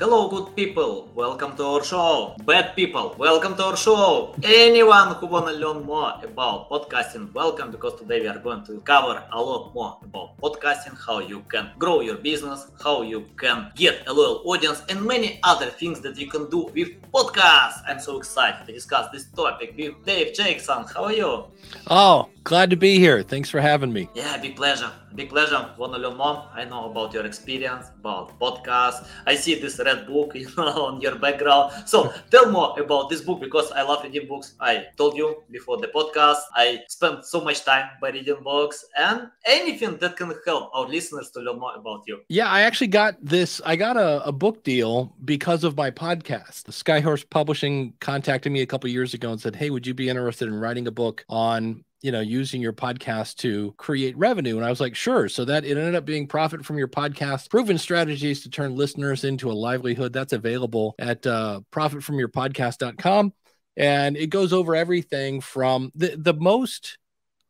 Hello, good people. Welcome to our show. Bad people, welcome to our show. Anyone who wanna learn more about podcasting, welcome because today we are going to cover a lot more about podcasting, how you can grow your business, how you can get a loyal audience, and many other things that you can do with podcasts. I'm so excited to discuss this topic with Dave Jackson. How are you? Oh, glad to be here. Thanks for having me. Yeah, big pleasure. Big pleasure. Wanna learn more? I know about your experience, about podcast. I see this red book, you know, on your background. So tell more about this book because I love reading books. I told you before the podcast, I spent so much time by reading books and anything that can help our listeners to learn more about you. Yeah, I actually got this. I got a, a book deal because of my podcast. The Skyhorse Publishing contacted me a couple years ago and said, "Hey, would you be interested in writing a book on you know using your podcast to create revenue and i was like sure so that it ended up being profit from your podcast proven strategies to turn listeners into a livelihood that's available at uh, profitfromyourpodcast.com and it goes over everything from the the most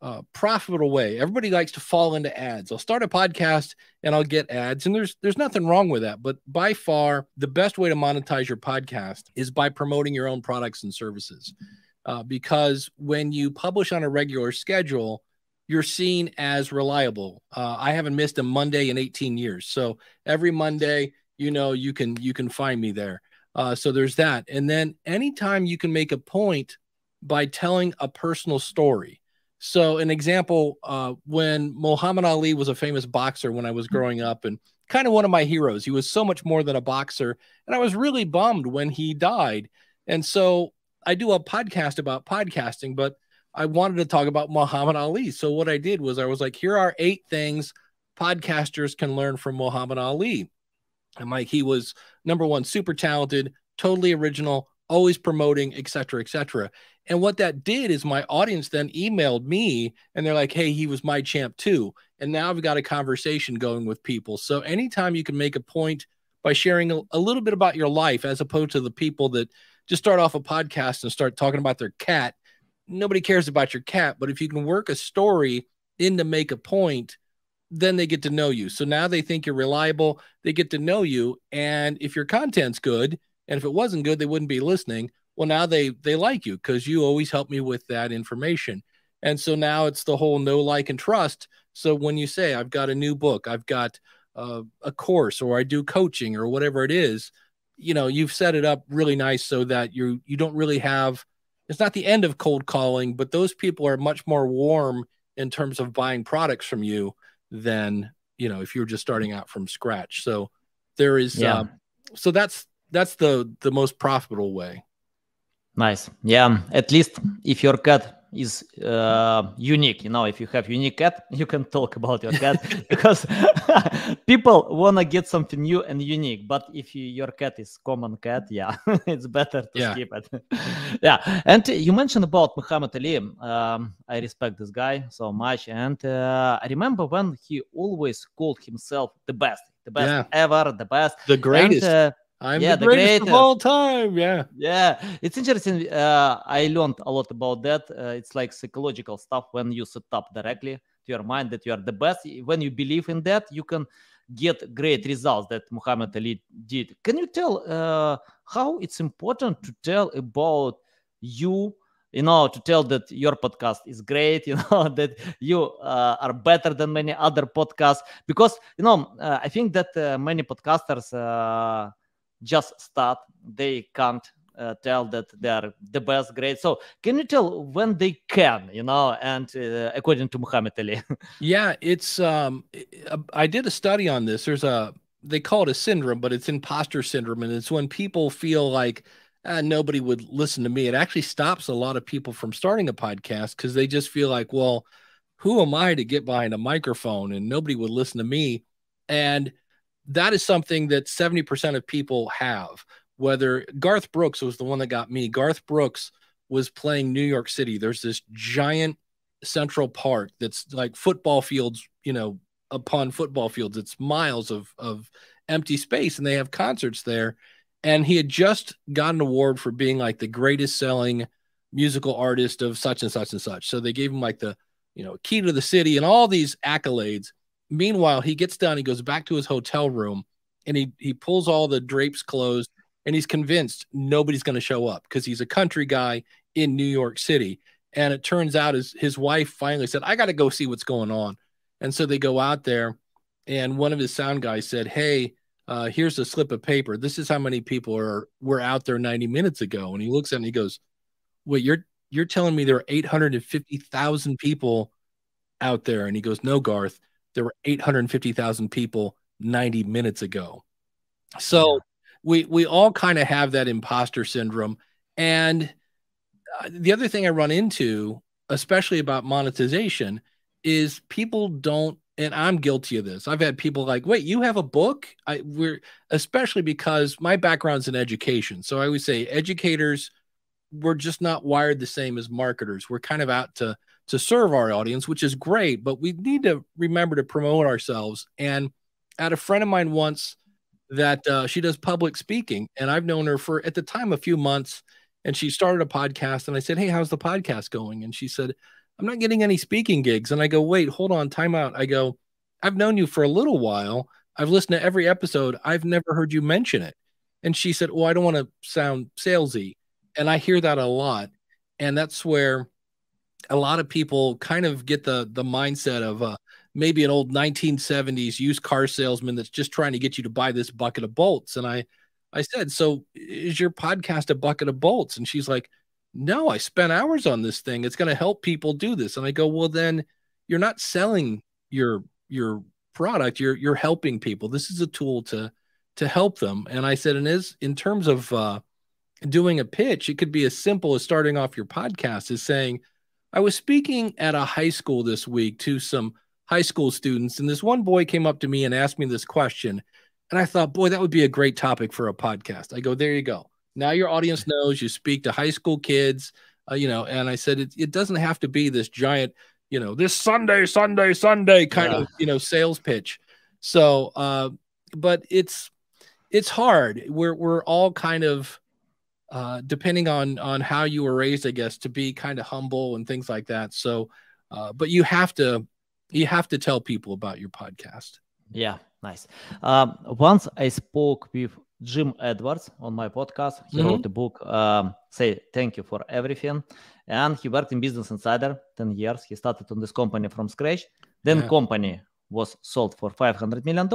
uh, profitable way. Everybody likes to fall into ads. I'll start a podcast and I'll get ads, and there's there's nothing wrong with that. But by far, the best way to monetize your podcast is by promoting your own products and services uh, because when you publish on a regular schedule, you're seen as reliable. Uh, I haven't missed a Monday in 18 years, so every Monday, you know, you can you can find me there. Uh, so there's that, and then anytime you can make a point by telling a personal story. So an example, uh, when Muhammad Ali was a famous boxer when I was growing up, and kind of one of my heroes. He was so much more than a boxer, and I was really bummed when he died. And so I do a podcast about podcasting, but I wanted to talk about Muhammad Ali. So what I did was I was like, here are eight things podcasters can learn from Muhammad Ali. And like he was number one, super talented, totally original, always promoting, etc., etc. And what that did is my audience then emailed me and they're like, hey, he was my champ too. And now I've got a conversation going with people. So anytime you can make a point by sharing a, a little bit about your life as opposed to the people that just start off a podcast and start talking about their cat. Nobody cares about your cat, but if you can work a story in to make a point, then they get to know you. So now they think you're reliable, they get to know you, and if your content's good, and if it wasn't good, they wouldn't be listening. Well, now they they like you because you always help me with that information. And so now it's the whole no like, and trust. So when you say I've got a new book, I've got uh, a course, or I do coaching, or whatever it is, you know you've set it up really nice so that you you don't really have it's not the end of cold calling but those people are much more warm in terms of buying products from you than you know if you're just starting out from scratch. So there is yeah. Uh, so that's that's the the most profitable way. Nice. Yeah at least if your cut is uh, unique. You know, if you have unique cat, you can talk about your cat because people wanna get something new and unique. But if you, your cat is common cat, yeah, it's better to yeah. skip it. yeah, and you mentioned about Muhammad Ali. Um, I respect this guy so much, and uh, I remember when he always called himself the best, the best yeah. ever, the best, the greatest. And, uh, I'm yeah, the, the greatest, greatest, of all time. Yeah. Yeah. It's interesting. Uh, I learned a lot about that. Uh, it's like psychological stuff when you set up directly to your mind that you are the best. When you believe in that, you can get great results that Muhammad Ali did. Can you tell uh, how it's important to tell about you? You know, to tell that your podcast is great, you know, that you uh, are better than many other podcasts. Because, you know, uh, I think that uh, many podcasters just start. They can't uh, tell that they are the best grade. So can you tell when they can you know and uh, according to muhammad ali? Yeah it's um i did a study on this. There's a they call it a syndrome but it's imposter syndrome. And it's when people feel like ah, nobody would listen to me. It actually stops a lot of people from starting a podcast because they just feel like well who am i to get behind a microphone and nobody would listen to me? And that is something that 70% of people have. Whether Garth Brooks was the one that got me, Garth Brooks was playing New York City. There's this giant Central Park that's like football fields, you know, upon football fields. It's miles of, of empty space, and they have concerts there. and he had just got an award for being like the greatest selling musical artist of such and such and such. So they gave him like the, you know, key to the city and all these accolades. Meanwhile, he gets down, he goes back to his hotel room and he he pulls all the drapes closed and he's convinced nobody's going to show up because he's a country guy in New York City. And it turns out his his wife finally said, "I got to go see what's going on." And so they go out there, and one of his sound guys said, "Hey, uh, here's a slip of paper. This is how many people are were out there 90 minutes ago." And he looks at it and he goes, "Wait, you're you're telling me there are 850,000 people out there?" And he goes, "No, Garth, there were 850,000 people 90 minutes ago." So yeah. we we all kind of have that imposter syndrome, and uh, the other thing I run into, especially about monetization, is people don't and I'm guilty of this. I've had people like, "Wait, you have a book?" I we're especially because my background's in education. So I always say educators we're just not wired the same as marketers. We're kind of out to to serve our audience, which is great, but we need to remember to promote ourselves. And I had a friend of mine once that uh, she does public speaking, and I've known her for at the time a few months, and she started a podcast. And I said, "Hey, how's the podcast going?" And she said, "I'm not getting any speaking gigs." And I go, "Wait, hold on, time out." I go, "I've known you for a little while. I've listened to every episode. I've never heard you mention it." And she said, "Well, I don't want to sound salesy." And I hear that a lot, and that's where a lot of people kind of get the the mindset of uh, maybe an old 1970s used car salesman that's just trying to get you to buy this bucket of bolts. And I I said, So is your podcast a bucket of bolts? And she's like, No, I spent hours on this thing. It's going to help people do this. And I go, Well, then you're not selling your your product. You're you're helping people. This is a tool to to help them. And I said, and is in terms of uh, doing a pitch, it could be as simple as starting off your podcast is saying, I was speaking at a high school this week to some high school students, and this one boy came up to me and asked me this question. And I thought, boy, that would be a great topic for a podcast. I go, there you go. Now your audience knows you speak to high school kids, uh, you know. And I said, it, it doesn't have to be this giant, you know, this Sunday, Sunday, Sunday kind yeah. of, you know, sales pitch. So, uh, but it's it's hard. We're we're all kind of uh, depending on on how you were raised, I guess, to be kind of humble and things like that. So, uh, but you have to you have to tell people about your podcast. Yeah, Nice. Um, once I spoke with Jim Edwards on my podcast. He mm-hmm. wrote a book, um, Say Thank You for Everything. And he worked in Business Insider 10 years. He started on this company from scratch. Then yeah. company was sold for $500 million.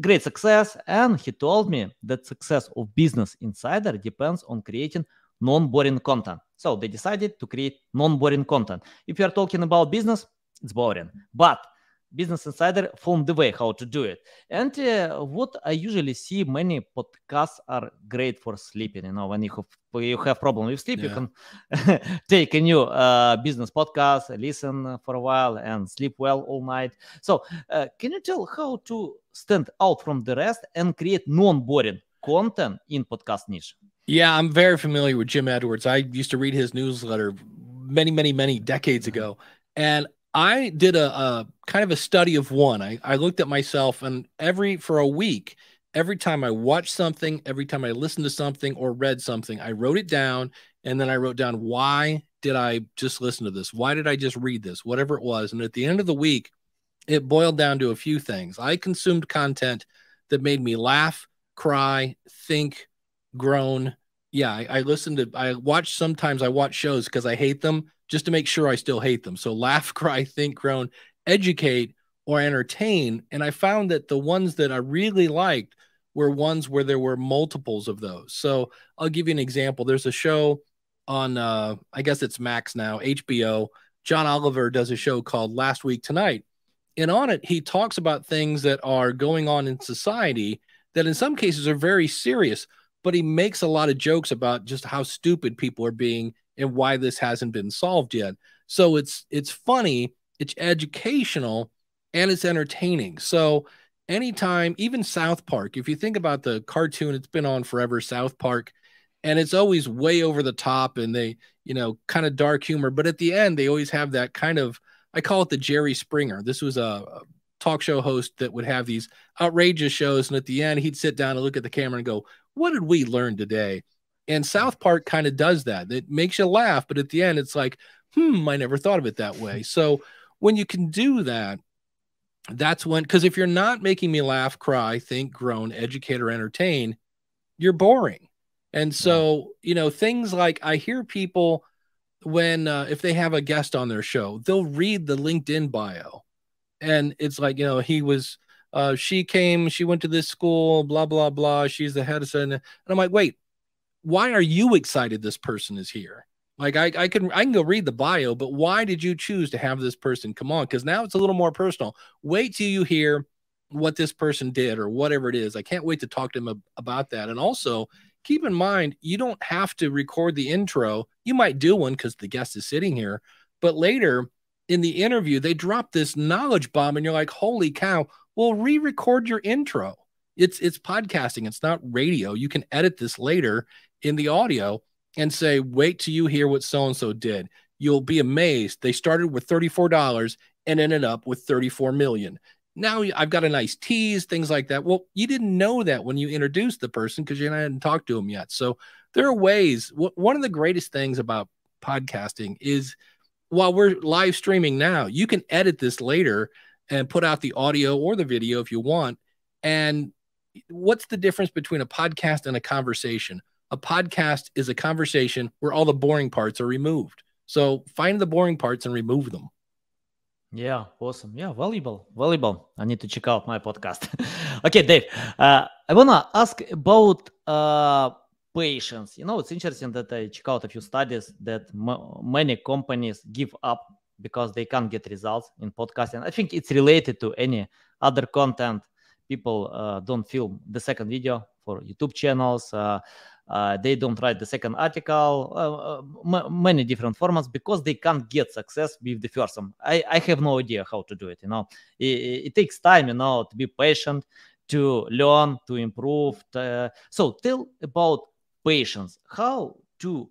Great success. And he told me that success of Business Insider depends on creating non-boring content. So they decided to create non-boring content. If you are talking about business, it's boring. But Business Insider found the way how to do it. And uh, what I usually see, many podcasts are great for sleeping. You know, when you have you have problem with sleep, yeah. you can take a new uh, business podcast, listen for a while, and sleep well all night. So, uh, can you tell how to stand out from the rest and create non-boring content in podcast niche? Yeah, I'm very familiar with Jim Edwards. I used to read his newsletter many, many, many decades mm-hmm. ago. And I did a, a, kind of a study of one. I, I looked at myself and every for a week, every time I watched something, every time I listened to something or read something, I wrote it down and then I wrote down why did I just listen to this? Why did I just read this? Whatever it was. And at the end of the week, it boiled down to a few things. I consumed content that made me laugh, cry, think, groan. Yeah, I, I listened to I watch sometimes I watch shows because I hate them just to make sure I still hate them. So laugh, cry, think, groan, educate, or entertain. And I found that the ones that I really liked were ones where there were multiples of those. So I'll give you an example. There's a show on, uh, I guess it's Max now, HBO. John Oliver does a show called Last Week Tonight. And on it, he talks about things that are going on in society that in some cases are very serious, but he makes a lot of jokes about just how stupid people are being and why this hasn't been solved yet. So it's it's funny, it's educational, and it's entertaining. So anytime, even South Park, if you think about the cartoon, it's been on forever, South Park, and it's always way over the top and they, you know, kind of dark humor. But at the end, they always have that kind of I call it the Jerry Springer. This was a talk show host that would have these outrageous shows. And at the end, he'd sit down and look at the camera and go, What did we learn today? And South Park kind of does that. It makes you laugh, but at the end, it's like, hmm, I never thought of it that way. So when you can do that, that's when, because if you're not making me laugh, cry, think, groan, educate, or entertain, you're boring. And so, you know, things like I hear people when, uh, if they have a guest on their show, they'll read the LinkedIn bio. And it's like, you know, he was, uh, she came, she went to this school, blah, blah, blah. She's the head of, something. and I'm like, wait, why are you excited this person is here? Like I, I can I can go read the bio, but why did you choose to have this person come on? Because now it's a little more personal. Wait till you hear what this person did or whatever it is. I can't wait to talk to him about that. And also keep in mind, you don't have to record the intro. You might do one because the guest is sitting here, but later in the interview, they drop this knowledge bomb, and you're like, holy cow, well, re-record your intro. It's it's podcasting, it's not radio. You can edit this later in the audio and say, wait till you hear what so and so did. You'll be amazed. They started with $34 and ended up with 34 million. Now I've got a nice tease, things like that. Well, you didn't know that when you introduced the person because you hadn't talked to them yet. So there are ways. One of the greatest things about podcasting is while we're live streaming now, you can edit this later and put out the audio or the video if you want. And what's the difference between a podcast and a conversation? A podcast is a conversation where all the boring parts are removed. So find the boring parts and remove them. Yeah, awesome. Yeah, valuable, valuable. I need to check out my podcast. okay, Dave, uh, I wanna ask about uh, patience. You know, it's interesting that I check out a few studies that many companies give up because they can't get results in podcasting. I think it's related to any other content. People uh, don't film the second video for YouTube channels. Uh, uh, they don't write the second article. Uh, uh many different formats because they can't get success with the first one. I, I have no idea how to do it you know. It, it takes time you know to be patient to learn to improve to, so tell about patience. How to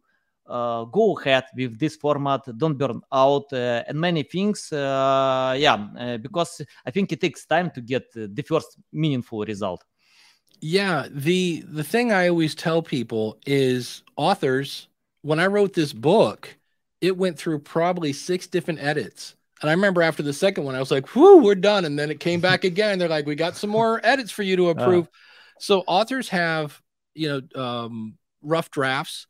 uh, go ahead with this format don't burn out uh, and many things uh, yeah because i think it takes time to get the first meaningful result yeah, the the thing I always tell people is authors, when I wrote this book, it went through probably six different edits. And I remember after the second one, I was like, whew, we're done. And then it came back again. They're like, we got some more edits for you to approve. Uh. So authors have, you know, um, rough drafts.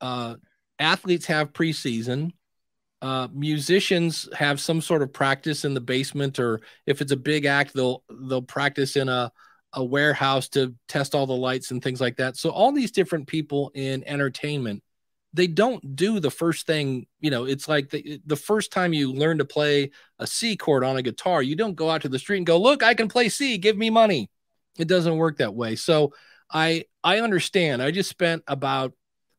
Uh, athletes have preseason. Uh, musicians have some sort of practice in the basement, or if it's a big act, they'll they'll practice in a a warehouse to test all the lights and things like that. So all these different people in entertainment, they don't do the first thing, you know, it's like the, the first time you learn to play a C chord on a guitar, you don't go out to the street and go, "Look, I can play C, give me money." It doesn't work that way. So I I understand. I just spent about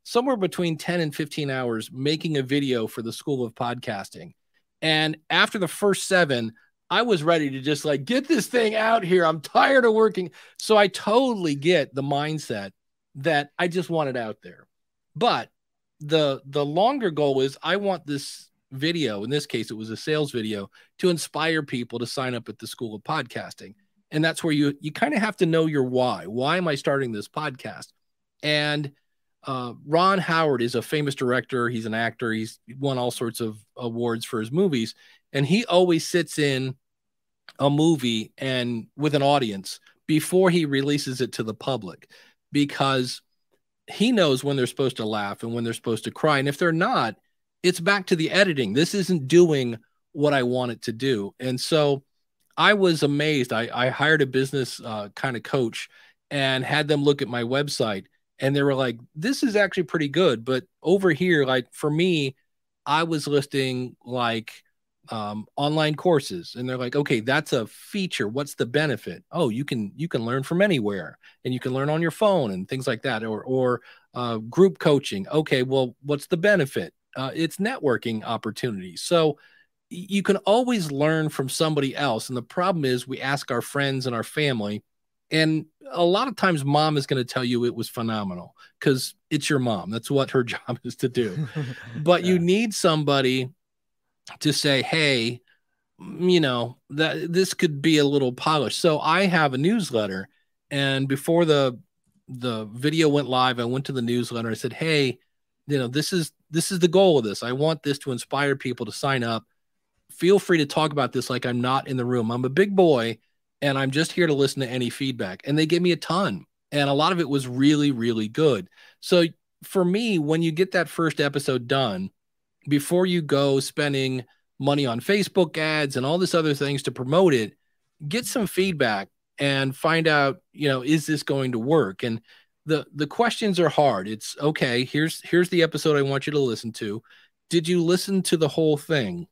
somewhere between 10 and 15 hours making a video for the School of Podcasting. And after the first 7, I was ready to just like get this thing out here. I'm tired of working. So I totally get the mindset that I just want it out there. But the the longer goal is I want this video, in this case it was a sales video, to inspire people to sign up at the School of Podcasting. And that's where you you kind of have to know your why. Why am I starting this podcast? And uh, Ron Howard is a famous director. He's an actor. He's won all sorts of awards for his movies, and he always sits in a movie and with an audience before he releases it to the public because he knows when they're supposed to laugh and when they're supposed to cry. And if they're not, it's back to the editing. This isn't doing what I want it to do. And so I was amazed. I, I hired a business uh, kind of coach and had them look at my website and they were like, this is actually pretty good. But over here, like for me, I was listing like um, online courses and they're like okay that's a feature. What's the benefit? Oh you can you can learn from anywhere and you can learn on your phone and things like that or or uh, group coaching. Okay well what's the benefit? Uh, it's networking opportunities. So you can always learn from somebody else and the problem is we ask our friends and our family and a lot of times mom is going to tell you it was phenomenal because it's your mom. That's what her job is to do. But yeah. you need somebody to say, hey, you know, that this could be a little polished. So I have a newsletter, and before the the video went live, I went to the newsletter. I said, "Hey, you know, this is this is the goal of this. I want this to inspire people to sign up. Feel free to talk about this like I'm not in the room. I'm a big boy, and I'm just here to listen to any feedback." And they gave me a ton, and a lot of it was really, really good. So for me, when you get that first episode done, before you go spending money on Facebook ads and all this other things to promote it, get some feedback and find out, you know, is this going to work? And the the questions are hard. It's okay, here's here's the episode I want you to listen to. Did you listen to the whole thing?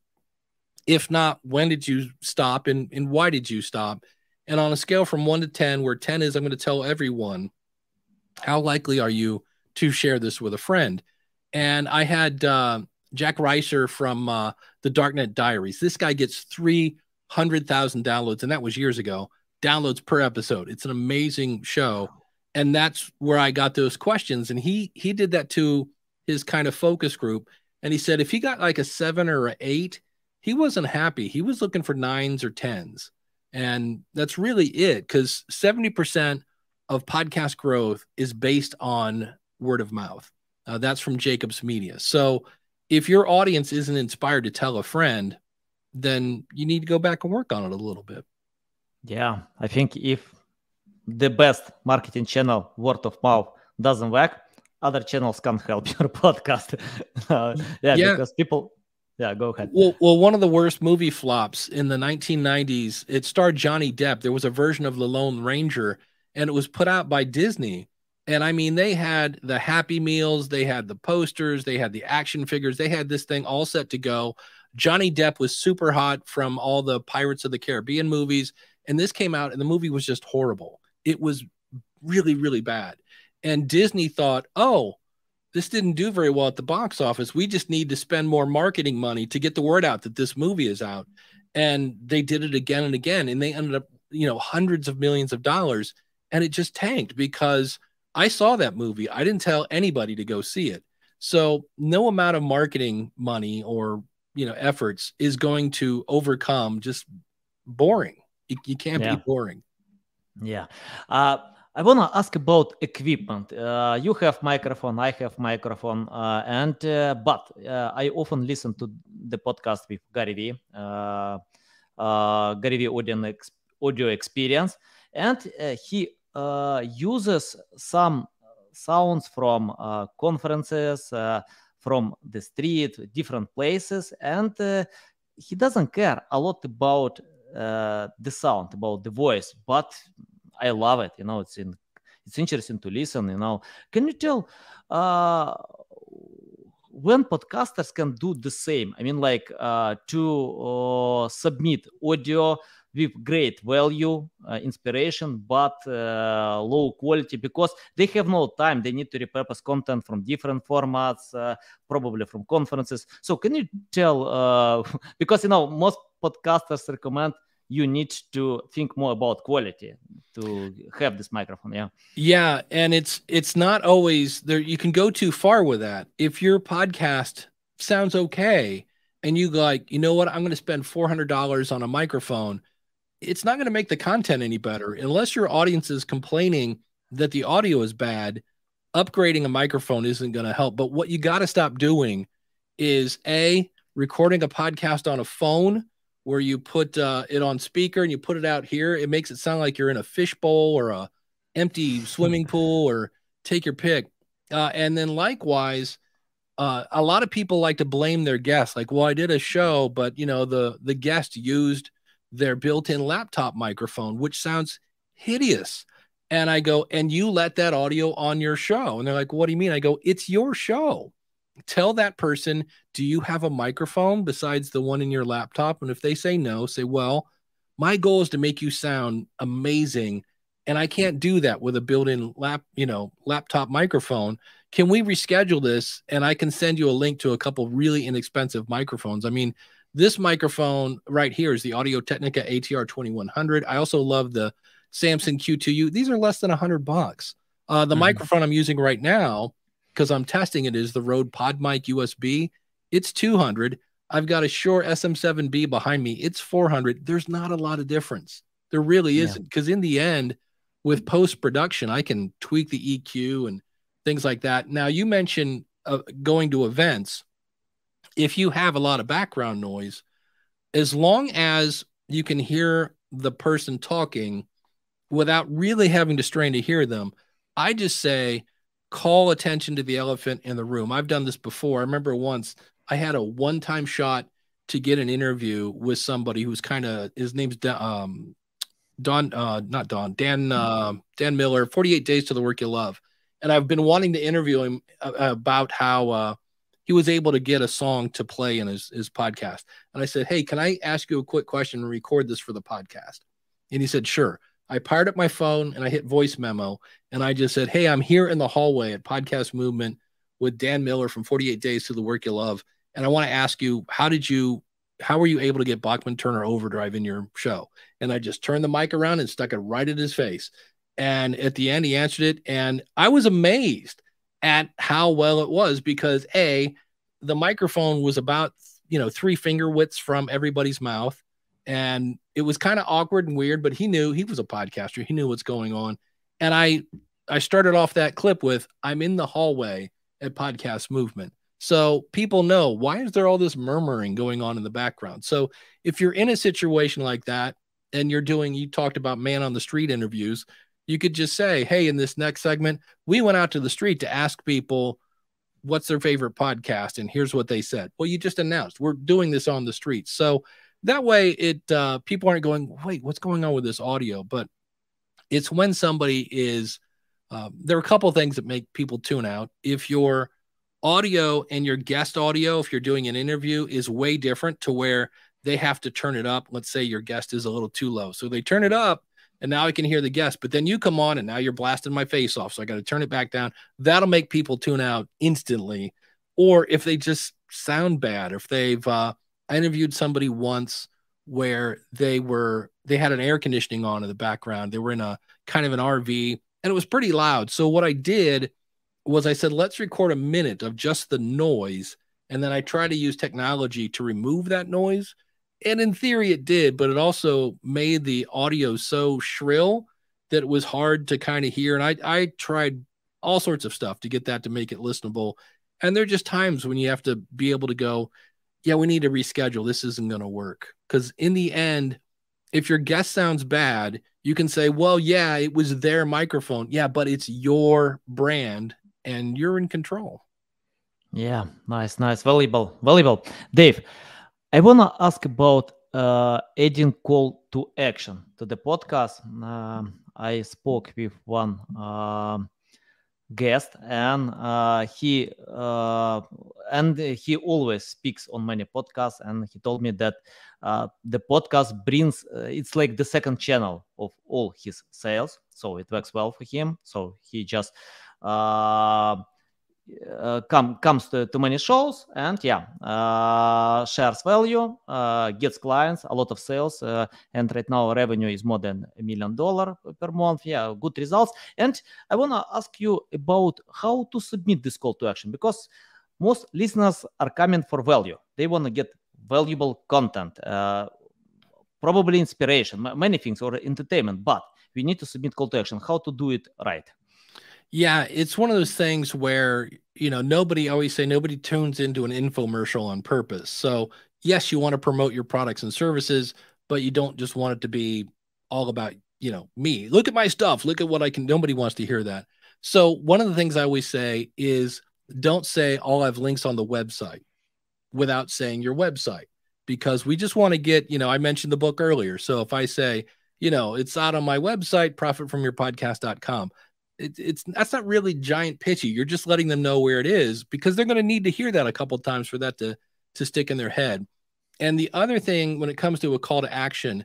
If not, when did you stop and, and why did you stop? And on a scale from one to 10, where 10 is I'm going to tell everyone, how likely are you to share this with a friend? And I had uh, Jack Rhysider from uh, the Darknet Diaries. This guy gets 300,000 downloads, and that was years ago. Downloads per episode. It's an amazing show, and that's where I got those questions. And he he did that to his kind of focus group, and he said if he got like a seven or an eight, he wasn't happy. He was looking for nines or tens, and that's really it. Because seventy percent of podcast growth is based on word of mouth. Uh, that's from Jacobs Media. So if your audience isn't inspired to tell a friend, then you need to go back and work on it a little bit. Yeah, I think if the best marketing channel, word of mouth, doesn't work, other channels can't help your podcast. uh, yeah, yeah, because people. Yeah, go ahead. Well, well, one of the worst movie flops in the 1990s. It starred Johnny Depp. There was a version of The Lone Ranger, and it was put out by Disney. And I mean, they had the Happy Meals, they had the posters, they had the action figures, they had this thing all set to go. Johnny Depp was super hot from all the Pirates of the Caribbean movies. And this came out, and the movie was just horrible. It was really, really bad. And Disney thought, oh, this didn't do very well at the box office. We just need to spend more marketing money to get the word out that this movie is out. And they did it again and again. And they ended up, you know, hundreds of millions of dollars. And it just tanked because I saw that movie. I didn't tell anybody to go see it. So no amount of marketing money or you know efforts is going to overcome just boring. You, you can't yeah. be boring. Yeah. Uh, I want to ask about equipment. Uh, you have microphone, I have microphone, uh, and uh, but uh, I often listen to the podcast with Gary Vee, uh, uh, Gary Vee audio, audio experience, and he uses some sounds from uh, conferences, uh, from the street, different places, and he doesn't care a lot about the sound, about the voice, but I love it. You know, it's in it's interesting to listen. You know, can you tell uh, when podcasters can do the same? I mean, like uh, to uh, submit audio with great value, uh, inspiration, but uh, low quality because they have no time. They need to repurpose content from different formats, uh, probably from conferences. So, can you tell? Uh, because you know most podcasters recommend you need to think more about quality to have this microphone yeah yeah and it's it's not always there you can go too far with that if your podcast sounds okay and you like you know what i'm going to spend $400 on a microphone it's not going to make the content any better unless your audience is complaining that the audio is bad. Upgrading a microphone isn't going to help. But what you got to stop doing is a recording a podcast on a phone where you put uh, it on speaker and you put it out here. It makes it sound like you're in a fishbowl or a empty swimming pool or take your pick. Uh, and then likewise, uh, a lot of people like to blame their guests. Like, well, I did a show, but you know the the guest used their built-in laptop microphone, which sounds hideous. And I go, and you let that audio on your show. And they're like, what do you mean? I go, it's your show. Tell that person, do you have a microphone besides the one in your laptop? And if they say no, say, well, my goal is to make you sound amazing. And I can't do that with a built-in lap, you know, laptop microphone. Can we reschedule this? And I can send you a link to a couple really inexpensive microphones. I mean, this microphone right here is the Audio Technica ATR 2100. I also love the Samson Q2U. These are less than 100 bucks. Uh, the mm-hmm. microphone I'm using right now, because I'm testing it, is the Rode PodMic USB. It's 200. I've got a Shure SM7B behind me. It's 400. There's not a lot of difference. There really Yeah. isn't. Because in the end, with post production, I can tweak the EQ and things like that. Now, you mentioned uh, going to events. If you have a lot of background noise, as long as you can hear the person talking without really having to strain to hear them, I just say, call attention to the elephant in the room. I've done this before. I remember once I had a one time shot to get an interview with somebody who's kind of, his name's um, Don, uh, not Don, Dan, uh, Dan Miller, 48 Days to the Work You Love. And I've been wanting to interview him about how uh, he was able to get a song to play in his, his podcast. And I said, Hey, can I ask you a quick question and record this for the podcast? And he said, Sure. I fired up my phone and I hit voice memo and I just said, Hey, I'm here in the hallway at Podcast Movement with Dan Miller from 48 Days to the Work You Love. And I want to ask you, how did you, how were you able to get Bachman Turner Overdrive in your show? And I just turned the mic around and stuck it right at his face. And at the end, he answered it. And I was amazed at how well it was because A, the microphone was about, you know, three finger widths from everybody's mouth. And it was kind of awkward and weird, but he knew he was a podcaster. He knew what's going on. And I, I started off that clip with, I'm in the hallway at Podcast Movement. So people know why is there all this murmuring going on in the background? So if you're in a situation like that and you're doing, you talked about man on the street interviews, you could just say, Hey, in this next segment, we went out to the street to ask people what's their favorite podcast. And here's what they said. Well, you just announced we're doing this on the street. So that way it, uh, people aren't going, wait, what's going on with this audio? But it's when somebody is, um, there are a couple things that make people tune out. If your audio and your guest audio, if you're doing an interview, is way different to where they have to turn it up. Let's say your guest is a little too low. So they turn it up and now I can hear the guest, but then you come on and now you're blasting my face off. So I got to turn it back down. That'll make people tune out instantly. Or if they just sound bad, if they've, uh, I interviewed somebody once where they were, they had an air conditioning on in the background. They were in a kind of an RV and it was pretty loud. So what I did was I said, let's record a minute of just the noise. And then I try to use technology to remove that noise. And in theory, it did, but it also made the audio so shrill that it was hard to kind of hear. And I, I tried all sorts of stuff to get that to make it listenable. And there are just times when you have to be able to go, yeah, we need to reschedule. This isn't going to work. Because in the end, if your guest sounds bad, you can say, well, yeah, it was their microphone. Yeah, but it's your brand and you're in control. Yeah, nice, nice, valuable, valuable. Dave, I wanna ask about uh, adding call to action to the podcast. Um, I spoke with one um guest, and uh, he uh, and he always speaks on many podcasts, and he told me that uh, the podcast brings uh, it's like the second channel of all his sales, so it works well for him. So he just uh, come comes to, to many shows and yeah uh, shares value uh, gets clients a lot of sales uh, and right now revenue is more than a million dollar per month. Yeah good results. And i want to ask you about how to submit this call to action because most listeners are coming for value. They want to get valuable content uh, probably inspiration many things or entertainment but we need to submit call to action. How to do it right Yeah, it's one of those things where, you know, nobody I always say nobody tunes into an infomercial on purpose. So, yes, you want to promote your products and services, but you don't just want it to be all about, you know, me. Look at my stuff. Look at what I can. Nobody wants to hear that. So, one of the things I always say is don't say all I have links on the website without saying your website because we just want to get, you know, I mentioned the book earlier. So, if I say, you know, it's out on my website, profitfromyourpodcast.com it, it's that's not really giant pitchy. You're just letting them know where it is because they're going to need to hear that a couple times for that to to stick in their head. And the other thing when it comes to a call to action,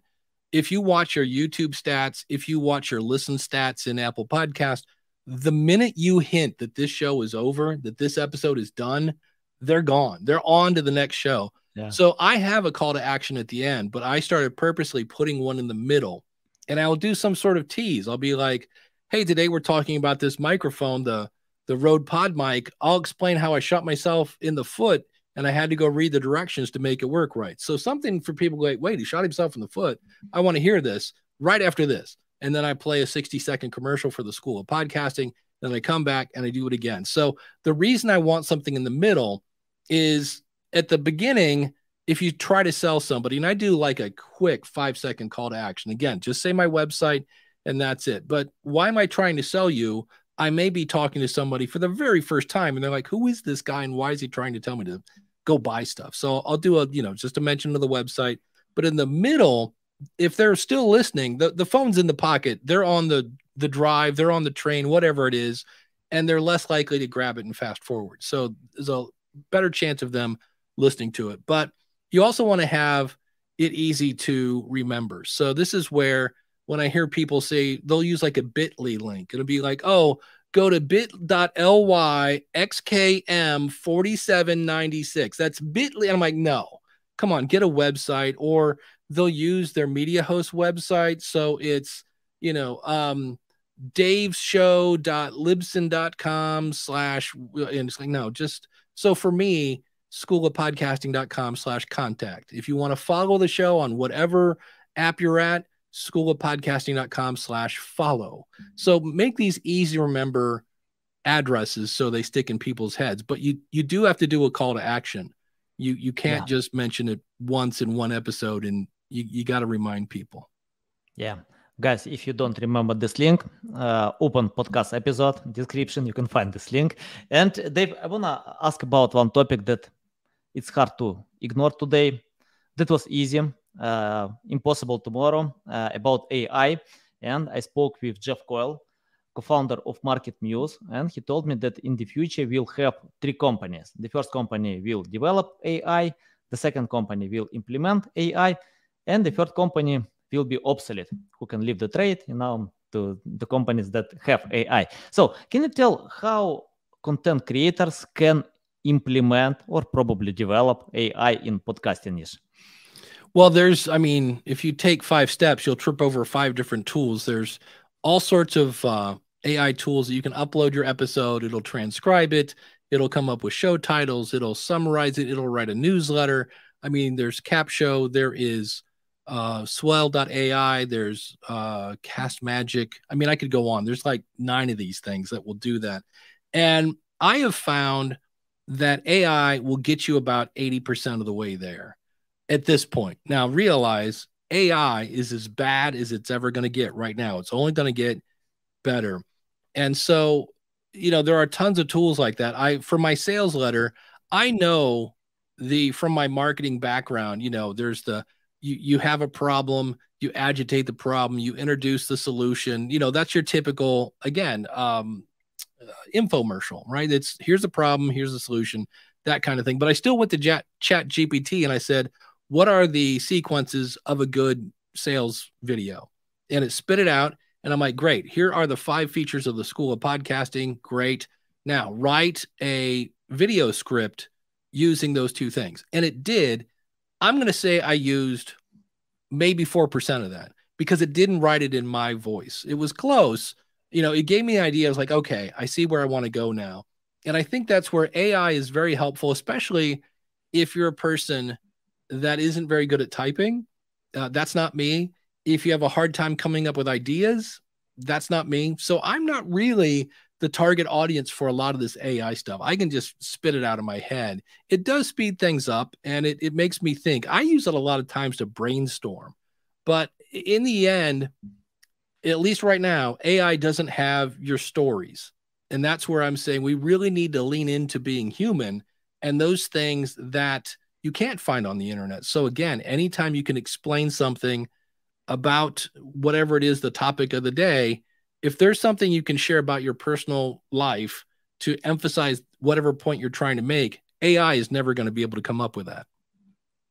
if you watch your YouTube stats, if you watch your listen stats in Apple Podcast, the minute you hint that this show is over, that this episode is done, they're gone. They're on to the next show. Yeah. So I have a call to action at the end, but I started purposely putting one in the middle. And I'll do some sort of tease. I'll be like, hey, today we're talking about this microphone, the the Rode Pod mic. I'll explain how I shot myself in the foot and I had to go read the directions to make it work right. So something for people like, wait, he shot himself in the foot. I want to hear this right after this. And then I play a 60 second commercial for the School of Podcasting. Then I come back and I do it again. So the reason I want something in the middle is at the beginning, if you try to sell somebody, and I do like a quick five second call to action, again, just say my website and that's it. But why am I trying to sell you? I may be talking to somebody for the very first time and they're like, who is this guy and why is he trying to tell me to go buy stuff? So I'll do a, you know, just a mention of the website. But in the middle, if they're still listening, the, the phone's in the pocket, they're on the the drive, they're on the train, whatever it is, and they're less likely to grab it and fast forward. So there's a better chance of them listening to it. But you also want to have it easy to remember. So this is where when I hear people say they'll use like a bit.ly link, it'll be like, oh, go to bit.ly xkm 4796. That's bit.ly. And I'm like, no, come on, get a website or they'll use their media host website. So it's, you know, um, daveshow.libsyn.com slash, and it's like, no, just so for me, schoolofpodcasting.com slash contact. If you want to follow the show on whatever app you're at, schoolofpodcasting.com slash follow. So make these easy to remember addresses so they stick in people's heads. But you you do have to do a call to action. You you can't yeah. just mention it once in one episode and you, you got to remind people. Yeah. Guys, if you don't remember this link, uh, open podcast episode description. You can find this link. And Dave, I wanna ask about one topic that it's hard to ignore today. That was easy, impossible tomorrow uh, about AI. And I spoke with Jeff Coyle, co-founder of Market Muse, and he told me that in the future we'll have three companies. The first company will develop AI, the second company will implement AI, and the third company will be obsolete, who can leave the trade, you know, to the companies that have AI. So, can you tell how content creators can implement or probably develop AI in podcasting niche? Well, there's, I mean, if you take five steps, you'll trip over five different tools. There's all sorts of uh, AI tools that you can upload your episode. It'll transcribe it. It'll come up with show titles. It'll summarize it. It'll write a newsletter. I mean, there's Capsho. There is uh, Swell.ai. There's uh, Cast Magic. I mean, I could go on. There's like nine of these things that will do that. And I have found that AI will get you about 80% of the way there at this point. Now, realize AI is as bad as it's ever going to get right now. It's only going to get better. And so, you know, there are tons of tools like that. I, for my sales letter, I know the, from my marketing background, you know, there's the, you, you have a problem, you agitate the problem, you introduce the solution. You know, that's your typical, again, um, uh, infomercial, right? It's here's the problem, here's the solution, that kind of thing. But I still went to chat, chat GPT and I said, what are the sequences of a good sales video? And it spit it out. And I'm like, great. Here are the five features of the School of Podcasting. Great. Now write a video script using those two things. And it did. I'm going to say I used maybe 4% of that because it didn't write it in my voice. It was close. You know, it gave me an idea. I was like, okay, I see where I want to go now. And I think that's where AI is very helpful, especially if you're a person that isn't very good at typing. Uh, that's not me. If you have a hard time coming up with ideas, that's not me. So I'm not really the target audience for a lot of this AI stuff. I can just spit it out of my head. It does speed things up and it, it makes me think. I use it a lot of times to brainstorm. But in the end, at least right now, AI doesn't have your stories. And that's where I'm saying we really need to lean into being human and those things that you can't find on the internet. So again, anytime you can explain something about whatever it is the topic of the day, if there's something you can share about your personal life to emphasize whatever point you're trying to make, AI is never going to be able to come up with that.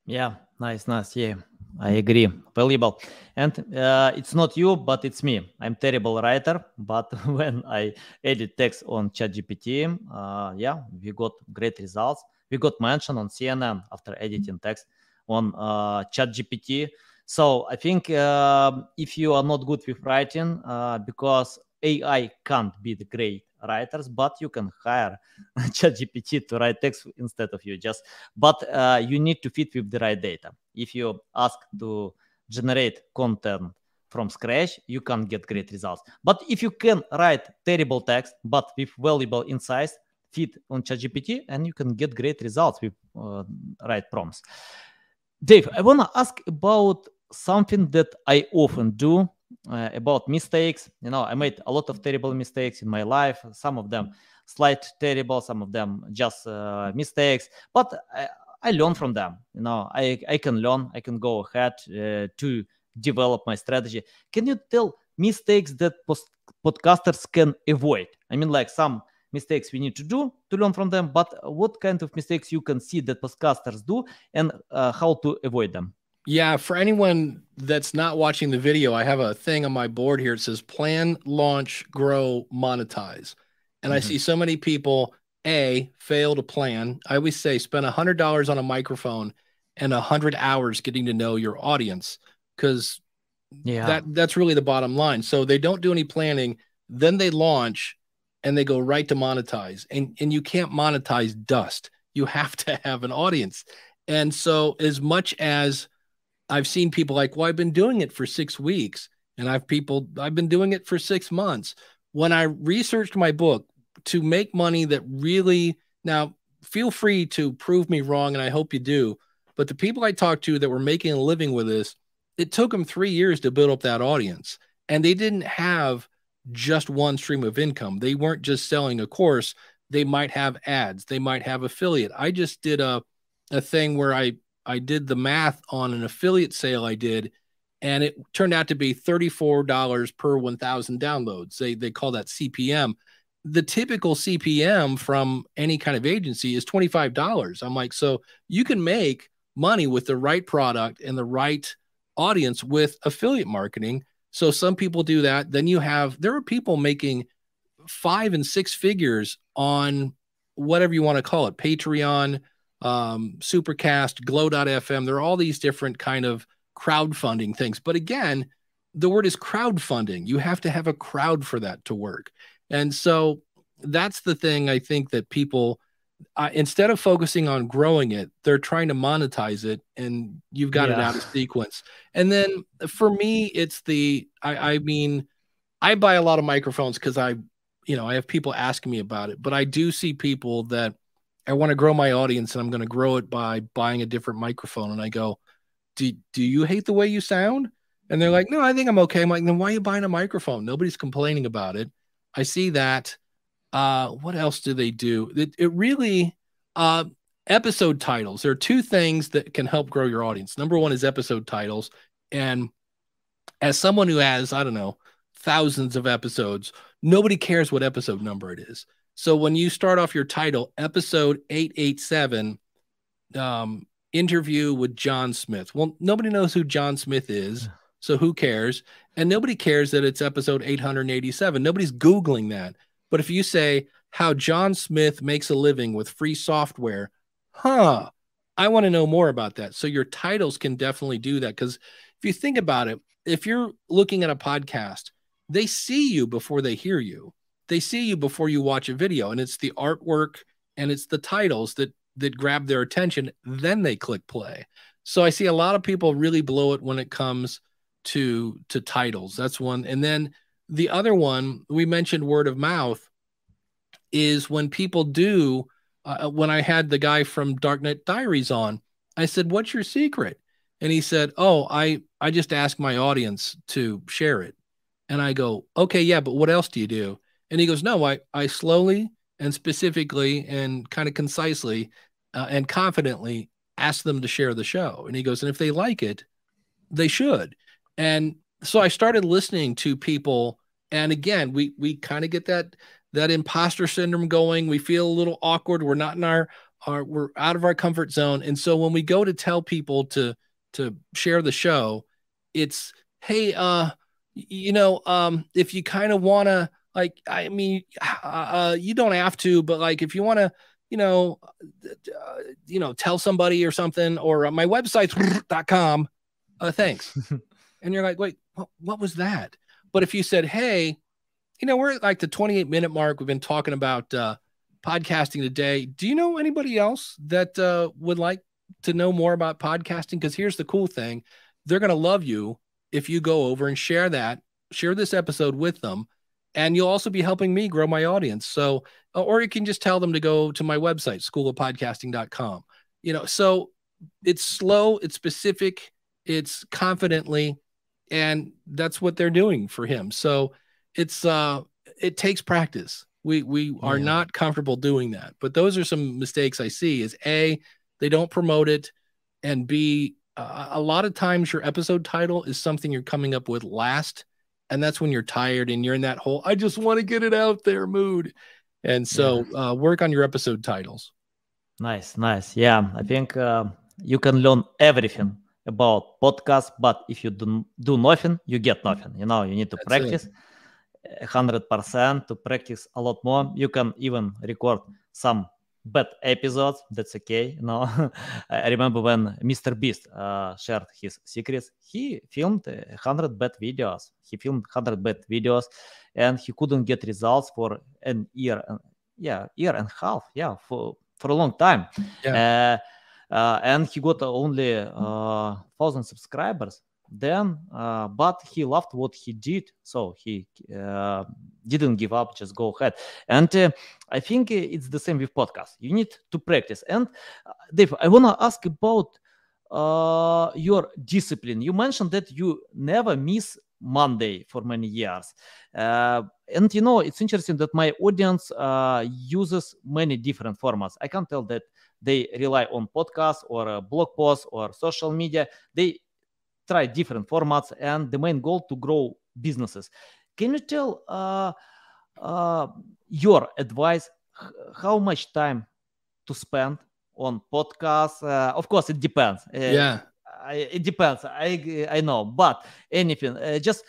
Yeah, nice, nice. Yeah, I agree. Valuable. And uh, it's not you, but it's me. I'm terrible writer, but when I edit text on ChatGPT, uh, yeah, we got great results. We got mentioned on CNN after editing text on uh, ChatGPT. So I think uh, if you are not good with writing, uh, because AI can't be the great writers, but you can hire ChatGPT to write text instead of you. Just, but uh, you need to fit with the right data. If you ask to generate content from scratch, you can't get great results. But if you can write terrible text but with valuable insights, fit on ChatGPT, and you can get great results with uh, right prompts. Dave, I want to ask about something that I often do uh, about mistakes. You know, I made a lot of terrible mistakes in my life. Some of them slight terrible, some of them just uh, mistakes. But I, I learn from them. You know, I I can learn. I can go ahead uh, to develop my strategy. Can you tell mistakes that post- podcasters can avoid? I mean, like some mistakes we need to do to learn from them, but what kind of mistakes you can see that podcasters do and uh, how to avoid them? Yeah, for anyone that's not watching the video, I have a thing on my board here. It says plan, launch, grow, monetize. And mm-hmm. I see so many people, A, fail to plan. I always say spend $100 on a microphone and 100 hours getting to know your audience because yeah. that that's really the bottom line. So they don't do any planning, then they launch and they go right to monetize. And and you can't monetize dust. You have to have an audience. And so as much as I've seen people like, well, I've been doing it for six weeks, and I've people, I've been doing it for six months. When I researched my book to make money that really, now feel free to prove me wrong, and I hope you do. But the people I talked to that were making a living with this, it took them three years to build up that audience, and they didn't have just one stream of income. They weren't just selling a course. They might have ads. They might have affiliate. I just did a a thing where I I did the math on an affiliate sale I did, and it turned out to be $34 per 1,000 downloads. They, they call that CPM. The typical CPM from any kind of agency is $25. I'm like, so you can make money with the right product and the right audience with affiliate marketing. So some people do that. Then you have, there are people making five and six figures on whatever you want to call it, Patreon, um, Supercast, Glow.fm. There are all these different kind of crowdfunding things. But again, the word is crowdfunding. You have to have a crowd for that to work. And so that's the thing I think that people, uh, instead of focusing on growing it, they're trying to monetize it and you've got yeah. it out of sequence. And then for me, it's the, I, I mean, I buy a lot of microphones because I, you know, I have people asking me about it, but I do see people that I want to grow my audience and I'm going to grow it by buying a different microphone. And I go, do, do you hate the way you sound? And they're like, no, I think I'm okay. I'm like, then why are you buying a microphone? Nobody's complaining about it. I see that. Uh, what else do they do? It, it really, uh, episode titles. There are two things that can help grow your audience. Number one is episode titles. And as someone who has, I don't know, thousands of episodes, nobody cares what episode number it is. So when you start off your title, episode 887, um, interview with John Smith. Well, nobody knows who John Smith is. So who cares? And nobody cares that it's episode 887. Nobody's Googling that. But if you say how John Smith makes a living with free software, huh, I want to know more about that. So your titles can definitely do that. Because if you think about it, if you're looking at a podcast, they see you before they hear you they see you before you watch a video and it's the artwork and it's the titles that that grab their attention then they click play so i see a lot of people really blow it when it comes to to titles that's one and then the other one we mentioned word of mouth is when people do uh, when i had the guy from darknet diaries on i said what's your secret and he said oh i i just ask my audience to share it and i go okay yeah but what else do you do and he goes, No, I, I slowly and specifically and kind of concisely uh, and confidently ask them to share the show. And he goes, And if they like it, they should. And so I started listening to people. And again, we we kind of get that that imposter syndrome going. We feel a little awkward. We're not in our our we're out of our comfort zone. And so when we go to tell people to to share the show, it's hey, uh, you know, um, if you kind of want to like i mean uh, uh, you don't have to but like if you want to you know uh, you know tell somebody or something or uh, my website's.com uh, thanks and you're like wait what, what was that but if you said hey you know, we're at like the 28 minute mark. We've been talking about uh, podcasting today. Do you know anybody else that uh, would like to know more about podcasting? Because here's the cool thing they're going to love you if you go over and share that, share this episode with them. And you'll also be helping me grow my audience. So, or you can just tell them to go to my website, schoolofpodcasting.com. You know, so it's slow, it's specific, it's confidently, and that's what they're doing for him. So it's uh it takes practice. We we are not comfortable doing that. But those are some mistakes I see is A, they don't promote it, and B, uh, a lot of times your episode title is something you're coming up with last and that's when you're tired and you're in that whole i just want to get it out there mood and so yeah. uh, work on your episode titles nice nice yeah i think uh, you can learn everything about podcast but if you do, do nothing you get nothing. You know you need to that's practice it. 100% to practice a lot more. You can even record some bad episodes. That's okay you know. I remember when mr beast uh, shared his secrets. He filmed 100 bad videos. He filmed 100 bad videos and he couldn't get results for an year yeah year and a half. Yeah for for a long time. Yeah. uh, uh, and he got only uh, thousand subscribers. Then uh, but he loved what he did so he uh, didn't give up just go ahead. And uh, i think it's the same with podcast. You need to practice. And uh, dave i want to ask about uh, your discipline. You mentioned that you never miss monday for many years. Uh, and you know it's interesting that my audience uses many different formats. I can't tell that they rely on podcasts or blog posts or social media. They try different formats and the main goal to grow businesses. Can you tell uh, uh, your advice how much time to spend on podcasts? Uh, of course it depends. Uh, yeah. I, it depends. I i know. But anything uh, just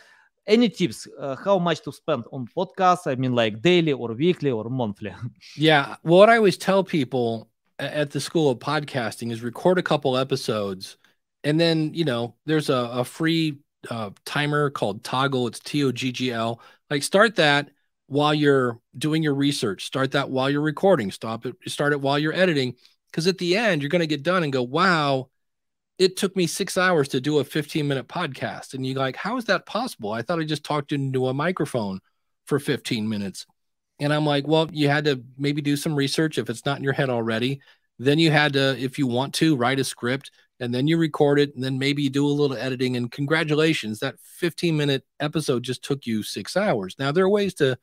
any tips uh, how much to spend on podcasts? I mean like daily or weekly or monthly? Yeah. What i always tell people at the school of podcasting is record a couple episodes and then you know there's a, a free uh, timer called Toggl. it's t-o-g-g-l like start that while you're doing your research. Start that while you're recording. Stop it start it while you're editing because at the end you're going to get done and go wow it took me six hours to do a 15 minute podcast. And you're like how is that possible? I thought i just talked into a microphone for 15 minutes and i'm like well you had to maybe do some research if it's not in your head already. Then you had to if you want to write a script and then you record it and then maybe you do a little editing. And congratulations that 15 minute episode just took you six hours. Now there are ways to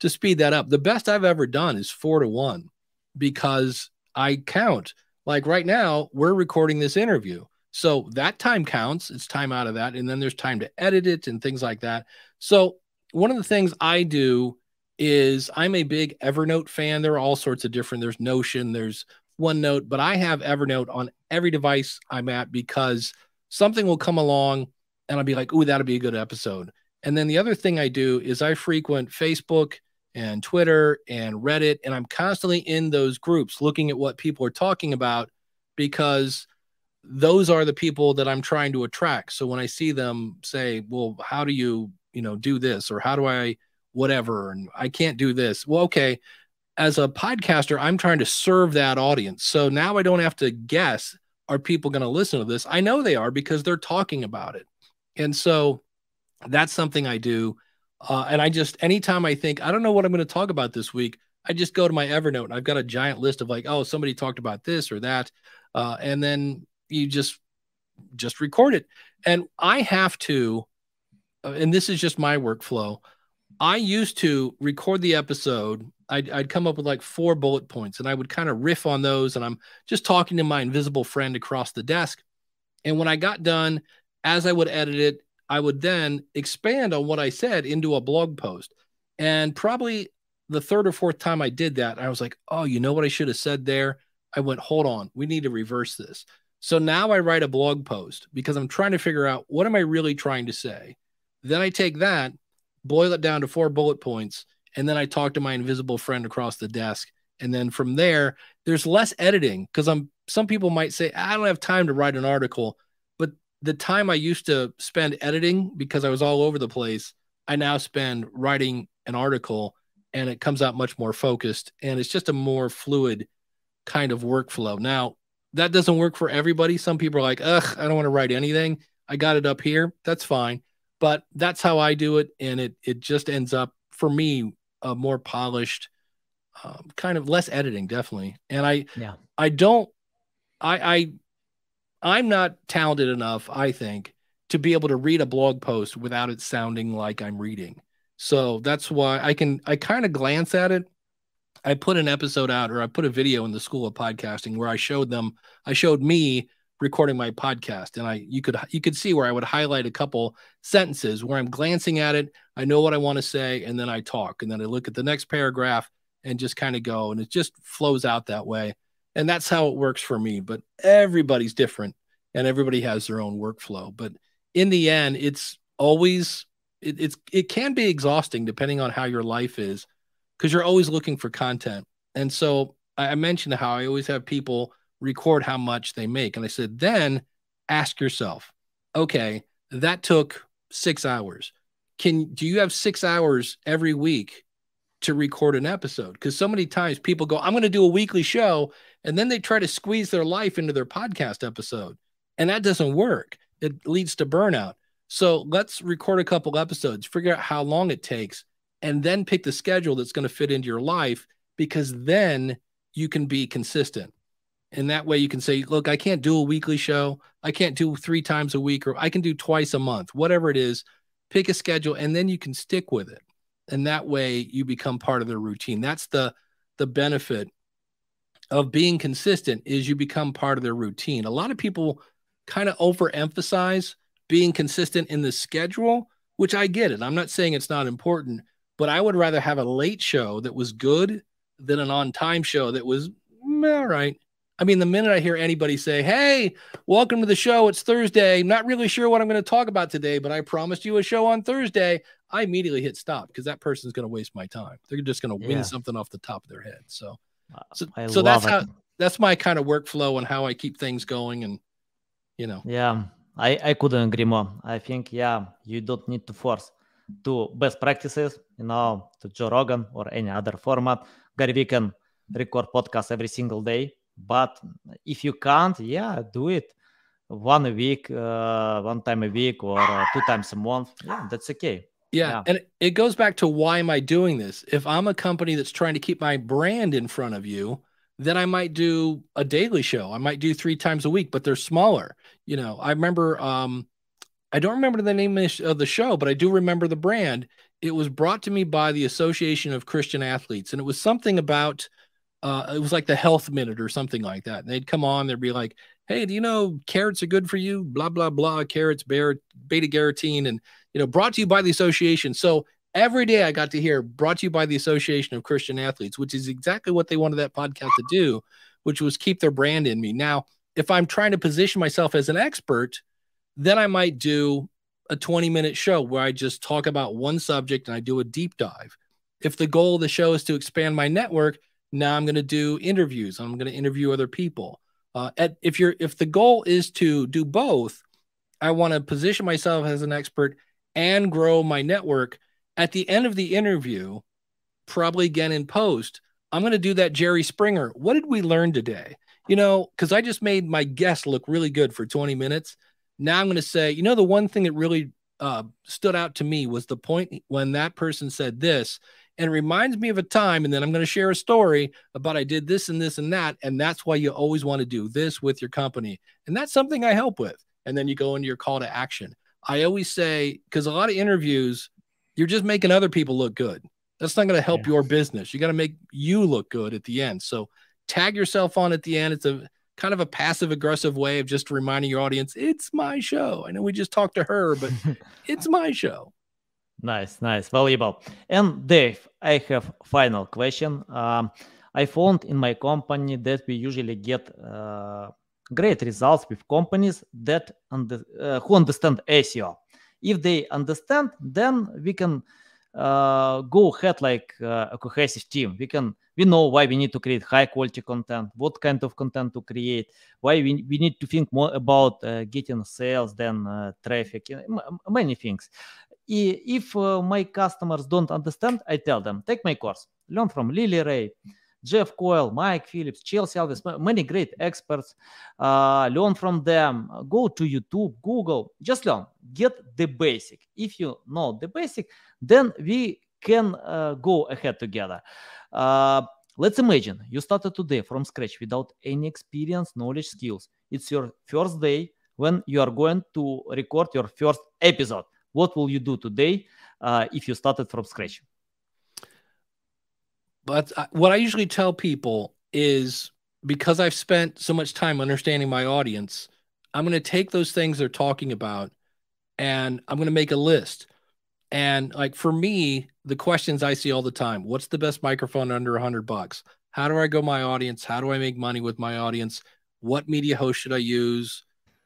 to speed that up. The best i've ever done is four to one because i count. Like right now we're recording this interview. So that time counts. It's time out of that. And then there's time to edit it and things like that. So one of the things i do is i'm a big evernote fan there are all sorts of different there's notion there's OneNote, but I have Evernote on every device I'm at because something will come along and I'll be like, ooh, that'll be a good episode. And then the other thing I do is I frequent Facebook and Twitter and Reddit, and I'm constantly in those groups looking at what people are talking about because those are the people that I'm trying to attract. So when I see them say, well, how do you, you know, do this or how do I whatever and I can't do this. Well, okay, as a podcaster, I'm trying to serve that audience. So now I don't have to guess are people going to listen to this? I know they are because they're talking about it. And so that's something I do. Uh, and I just, anytime I think, I don't know what I'm going to talk about this week, I just go to my Evernote and I've got a giant list of like, oh, somebody talked about this or that. Uh, and then you just, just record it. And I have to, uh, and this is just my workflow. I used to record the episode I'd, I'd come up with like four bullet points and I would kind of riff on those. And I'm just talking to my invisible friend across the desk. And when I got done, as I would edit it, I would then expand on what I said into a blog post. And probably the third or fourth time I did that, I was like, oh, you know what I should have said there? I went, hold on, we need to reverse this. So now I write a blog post because I'm trying to figure out what am I really trying to say. Then I take that, boil it down to four bullet points, and then I talk to my invisible friend across the desk. And then from there, there's less editing because I'm some people might say, I don't have time to write an article, but the time I used to spend editing because I was all over the place, I now spend writing an article and it comes out much more focused and it's just a more fluid kind of workflow. Now, that doesn't work for everybody. Some people are like, ugh, I don't want to write anything. I got it up here. That's fine. But that's how I do it. And it it just ends up for me a more polished, um, kind of less editing, definitely. And I Yeah. I don't I I I'm not talented enough, I think, to be able to read a blog post without it sounding like I'm reading. So that's why I can I kind of glance at it. I put an episode out or I put a video in the school of podcasting where I showed them I showed me recording my podcast and I you could you could see where I would highlight a couple sentences where I'm glancing at it, I know what I want to say and then I talk and then I look at the next paragraph and just kind of go and it just flows out that way. And that's how it works for me, but everybody's different and everybody has their own workflow, but in the end it's always it, it's it can be exhausting depending on how your life is because you're always looking for content. And so I, I mentioned how I always have people record how much they make. And I said, then ask yourself, okay, that took six hours. Can do you have six hours every week to record an episode? Because so many times people go, I'm going to do a weekly show, and then they try to squeeze their life into their podcast episode. And that doesn't work. It leads to burnout. So let's record a couple episodes, figure out how long it takes, and then pick the schedule that's going to fit into your life because then you can be consistent. And that way you can say, look, I can't do a weekly show. I can't do three times a week, or I can do twice a month, whatever it is. Pick a schedule and then you can stick with it. And that way you become part of their routine. That's the the benefit of being consistent is you become part of their routine. A lot of people kind of overemphasize being consistent in the schedule, which I get it. I'm not saying it's not important, but I would rather have a late show that was good than an on time show that was all right. I mean, the minute I hear anybody say, Hey, welcome to the show, it's Thursday. Not really sure what I'm going to talk about today, but I promised you a show on Thursday. I immediately hit stop because that person's going to waste my time. They're just going to win something off the top of their head. So, so, so that's love how that's my kind of workflow and how I keep things going. And, you know, Yeah, I, I couldn't agree more. I think, yeah, you don't need to force to best practices, you know, to Joe Rogan or any other format. Gary Vee can record podcast every single day. But if you can't, yeah, do it one a week, uh, one time a week or uh, two times a month. Yeah, that's okay. Yeah, Yeah. and it- goes back to why am I doing this? If I'm a company that's trying to keep my brand in front of you, then I might do a daily show. I might do three times a week, but they're smaller. You know, I remember um I don't remember the name of the show, but I do remember the brand. It was brought to me by the Association of Christian Athletes, and it was something about uh, it was like the health minute or something like that. And they'd come on, they'd be like, "Hey, do you know carrots are good for you?" Blah blah blah. Carrots, bear, beta carotene, and you know, brought to you by the association. So every day I got to hear brought to you by the Association of Christian Athletes, which is exactly what they wanted that podcast to do, which was keep their brand in me. Now, if I'm trying to position myself as an expert, then I might do a 20 minute show where I just talk about one subject and I do a deep dive. If the goal of the show is to expand my network, now I'm going to do interviews. I'm going to interview other people. Uh, at, if you're if the goal is to do both, I want to position myself as an expert and grow my network. At the end of the interview, probably again in post, I'm going to do that Jerry Springer. What did we learn today? You know, because I just made my guest look really good for 20 minutes. Now I'm going to say, you know, the one thing that really uh, stood out to me was the point when that person said this and it reminds me of a time. And then I'm going to share a story about I did this and this and that. And that's why you always want to do this with your company. And that's something I help with. And then you go into your call to action. I always say, because a lot of interviews, you're just making other people look good. That's not going to help Yeah. your business. You got to make you look good at the end. So tag yourself on at the end. It's a kind of a passive aggressive way of just reminding your audience, it's my show. I know we just talked to her, but it's my show. Nice, nice, valuable. And Dave, I have final question. Um, I found in my company that we usually get uh, great results with companies that under, uh, who understand SEO. If they understand, then we can uh, go ahead like uh, a cohesive team. We can we know why we need to create high quality content, what kind of content to create, why we, we need to think more about uh, getting sales than uh, traffic, many things if uh, my customers don't understand, I tell them, take my course, learn from Lily Ray, Jeff Coyle, Mike Phillips, Chelsea Elvis, many great experts. Uh, learn from them. Go to YouTube, Google, just learn. Get the basic. If you know the basic, then we can uh, go ahead together. Uh, let's imagine you started today from scratch without any experience, knowledge, skills. It's your first day when you are going to record your first episode. What will you do today uh, if you started from scratch? But uh, what I usually tell people is because I've spent so much time understanding my audience, I'm going to take those things they're talking about and I'm going to make a list. And like for me, the questions I see all the time what's the best microphone under 100 bucks? How do I go my audience? How do I make money with my audience? What media host should I use?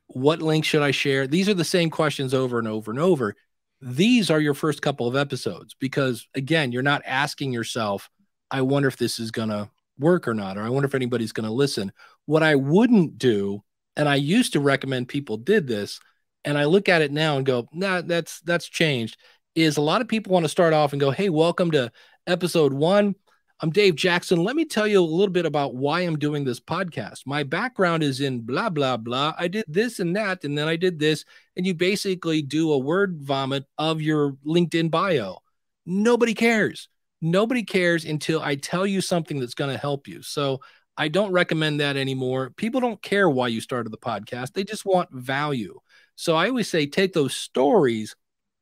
What link should I share? These are the same questions over and over and over. These are your first couple of episodes because, again, you're not asking yourself, I wonder if this is going to work or not, or I wonder if anybody's going to listen. What I wouldn't do, and I used to recommend people did this, and I look at it now and go, nah, that's that's changed. Is a lot of people want to start off and go, hey, welcome to episode one. I'm Dave Jackson. Let me tell you a little bit about why I'm doing this podcast. My background is in blah, blah, blah. I did this and that, and then I did this. And you basically do a word vomit of your LinkedIn bio. Nobody cares. Nobody cares until I tell you something that's going to help you. So I don't recommend that anymore. People don't care why you started the podcast, they just want value. So I always say take those stories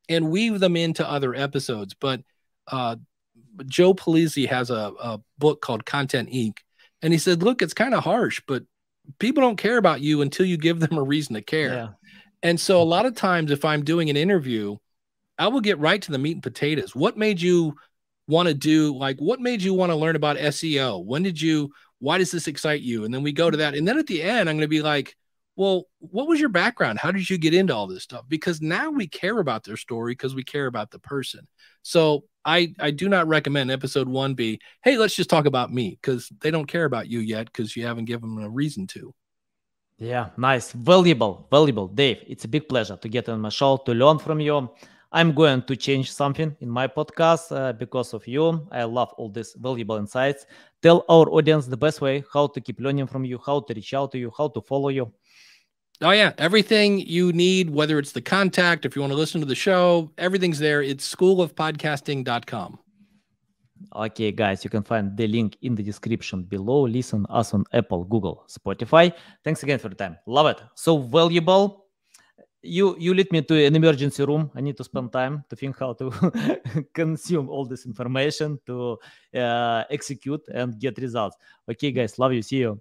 and weave them into other episodes. But uh, Joe Pulizzi has a, a book called Content Inc. And he said, look, it's kind of harsh, but people don't care about you until you give them a reason to care. Yeah. And so a lot of times, if I'm doing an interview, I will get right to the meat and potatoes. What made you want to do? Like, what made you want to learn about SEO? When did you? Why does this excite you? And then we go to that. And then at the end, I'm going to be like, well, what was your background? How did you get into all this stuff? Because now we care about their story because we care about the person. So I I do not recommend episode one be, hey, let's just talk about me because they don't care about you yet because you haven't given them a reason to. Yeah, nice, valuable, valuable, Dave. It's a big pleasure to get on my show to learn from you. I'm going to change something in my podcast uh, because of you. I love all these valuable insights. Tell our audience the best way how to keep learning from you, how to reach out to you, how to follow you. Oh yeah, everything you need, whether it's the contact, if you want to listen to the show, everything's there. It's schoolofpodcasting.com. Okay, guys, you can find the link in the description below. Listen us on Apple, Google, Spotify. Thanks again for the time. Love it. So valuable. You you lead me to an emergency room. I need to spend time to think how to consume all this information to uh, execute and get results. Okay, guys, love you. See you.